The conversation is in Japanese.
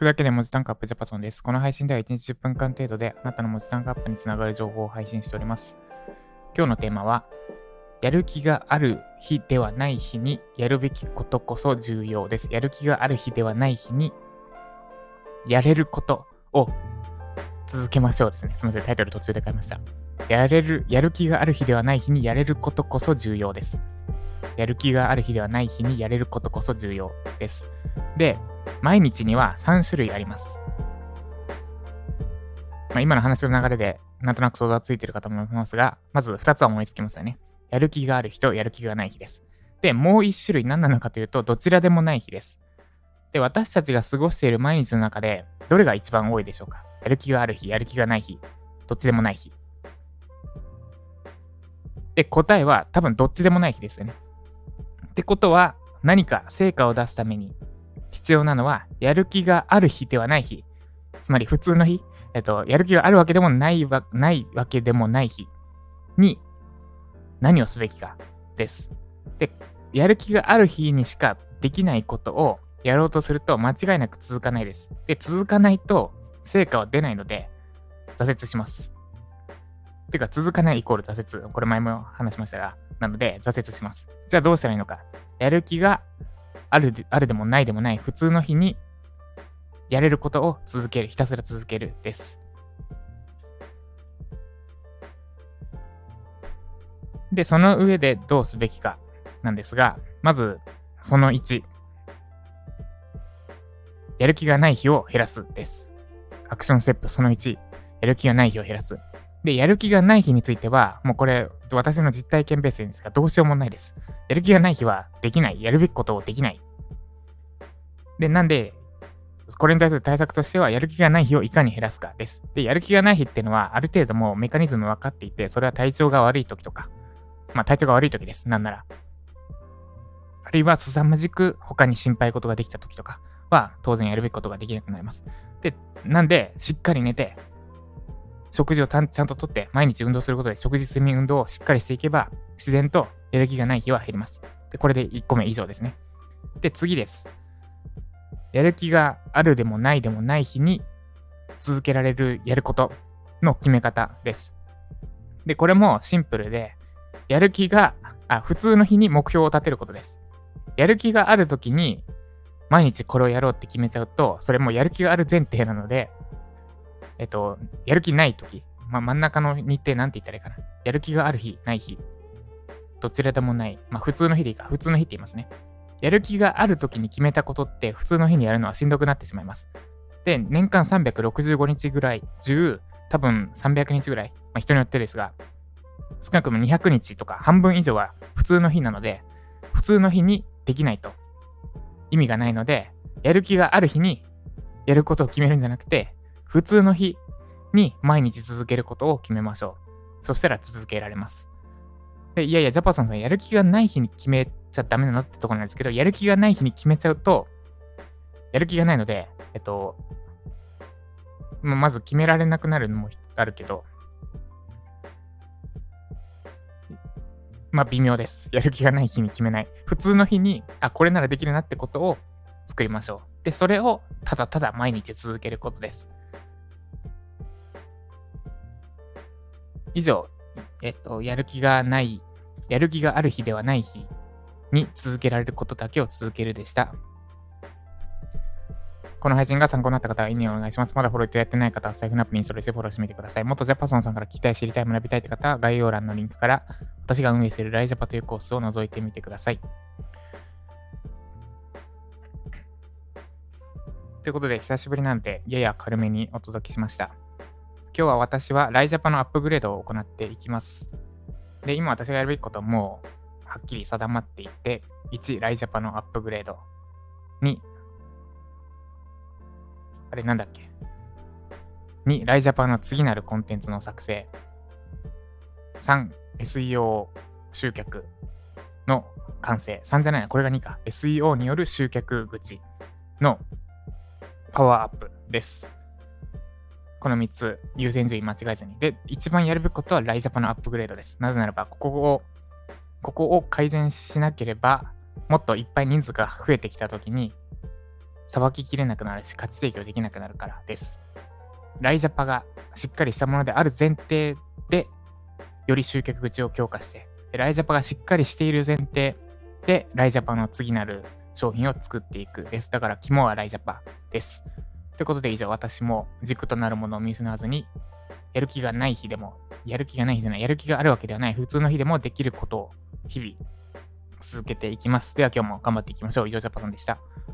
くだけで文字単価アップジャパソンです。この配信では1日10分間程度であなたの文字単価アップにつながる情報を配信しております。今日のテーマは、やる気がある日ではない日にやるべきことこそ重要です。やる気がある日ではない日にやれることを続けましょうですね。すみません、タイトル途中で変えました。やれる、やる気がある日ではない日にやれることこそ重要です。やる気がある日ではない日にやれることこそ重要です。で、毎日には3種類あります。まあ、今の話の流れでなんとなく想像がついてる方もいますが、まず2つは思いつきますよね。やる気がある日とやる気がない日です。で、もう1種類何なのかというと、どちらでもない日です。で、私たちが過ごしている毎日の中で、どれが一番多いでしょうか？やる気がある日、やる気がない日、どっちでもない日。で、答えは多分どっちでもない日ですよね。ってことは、何か成果を出すために必要なのは、やる気がある日ではない日。つまり普通の日、えっと、やる気があるわけでもないわないわけでもない日に何をすべきかです。で、やる気がある日にしかできないことをやろうとすると間違いなく続かないです。で、続かないと成果は出ないので挫折します。てか、続かないイコール挫折。これ前も話しましたが、なので挫折します。じゃあどうしたらいいのか。やる気があるであるでもないでもない普通の日にやれることを続ける、ひたすら続けるです。で、その上でどうすべきかなんですが、まず、その1、やる気がない日を減らすです。アクションステップその1、やる気がない日を減らす。で、やる気がない日については、もうこれ、私の実体験ベースですが、どうしようもないです。やる気がない日はできない。やるべきことをできない。で、なんで、これに対する対策としては、やる気がない日をいかに減らすかです。で、やる気がない日っていうのは、ある程度もうメカニズム分かっていて、それは体調が悪い時とか、まあ体調が悪い時です。なんなら。あるいは、凄まじく他に心配事ができた時とかは、当然やるべきことができなくなります。で、なんで、しっかり寝て、食事をちゃんととって、毎日運動することで食事、睡眠、運動をしっかりしていけば、自然とやる気がない日は減ります。で、これで1個目以上ですね。で、次です。やる気があるでもないでもない日に続けられるやることの決め方です。で、これもシンプルで、やる気が、あ、普通の日に目標を立てることです。やる気がある時に、毎日これをやろうって決めちゃうと、それもやる気がある前提なので、えっと、やる気ない時、まあ、真ん中の日程なんて言ったらいいかな。やる気がある日、ない日。どちらでもない。まあ、普通の日でいいか。普通の日って言いますね。やる気がある時に決めたことって普通の日にやるのはしんどくなってしまいます。で、年間365日ぐらい中、多分300日ぐらい、まあ、人によってですが、少なくとも200日とか半分以上は普通の日なので、普通の日にできないと意味がないので、やる気がある日にやることを決めるんじゃなくて、普通の日に毎日続けることを決めましょう。そしたら続けられます。でいやいや、ジャパソンさん、やる気がない日に決めちゃダメなのってところなんですけど、やる気がない日に決めちゃうと、やる気がないので、えっと、まず決められなくなるのもあるけど、まあ微妙です。やる気がない日に決めない。普通の日に、あ、これならできるなってことを作りましょう。で、それをただただ毎日続けることです。以上、えっと、やる気がない、やる気がある日ではない日に続けられることだけを続けるでした。この配信が参考になった方は、いいねお願いします。まだフォローってやってない方は、スタイフナップにインストールしてフォローしてみてください。もっとジャパソンさんから聞きたい、知りたい、学びたいって方は、概要欄のリンクから、私が運営しているライジャパというコースを覗いてみてください。ということで、久しぶりなんで、やや軽めにお届けしました。今日は私はライジャパのアップグレードを行っていきます。で、今私がやるべきことはもうはっきり定まっていて、1、ライジャパのアップグレード。2、あれなんだっけ ?2、ライジャパの次なるコンテンツの作成。3、SEO 集客の完成。3じゃないな、これが2か。SEO による集客口のパワーアップです。この3つ優先順位間違えずに。で、一番やるべきことはライジャパのアップグレードです。なぜならば、ここを、ここを改善しなければ、もっといっぱい人数が増えてきたときに、さばききれなくなるし、価値提供できなくなるからです。ライジャパがしっかりしたものである前提で、より集客口を強化して、ライジャパがしっかりしている前提で、ライジャパの次なる商品を作っていくです。だから、肝はライジャパです。ということで以上、私も軸となるものを見失わずに、やる気がない日でも、やる気がない日じゃない、やる気があるわけではない、普通の日でもできることを日々続けていきます。では今日も頑張っていきましょう。以上、ジャパさんでした。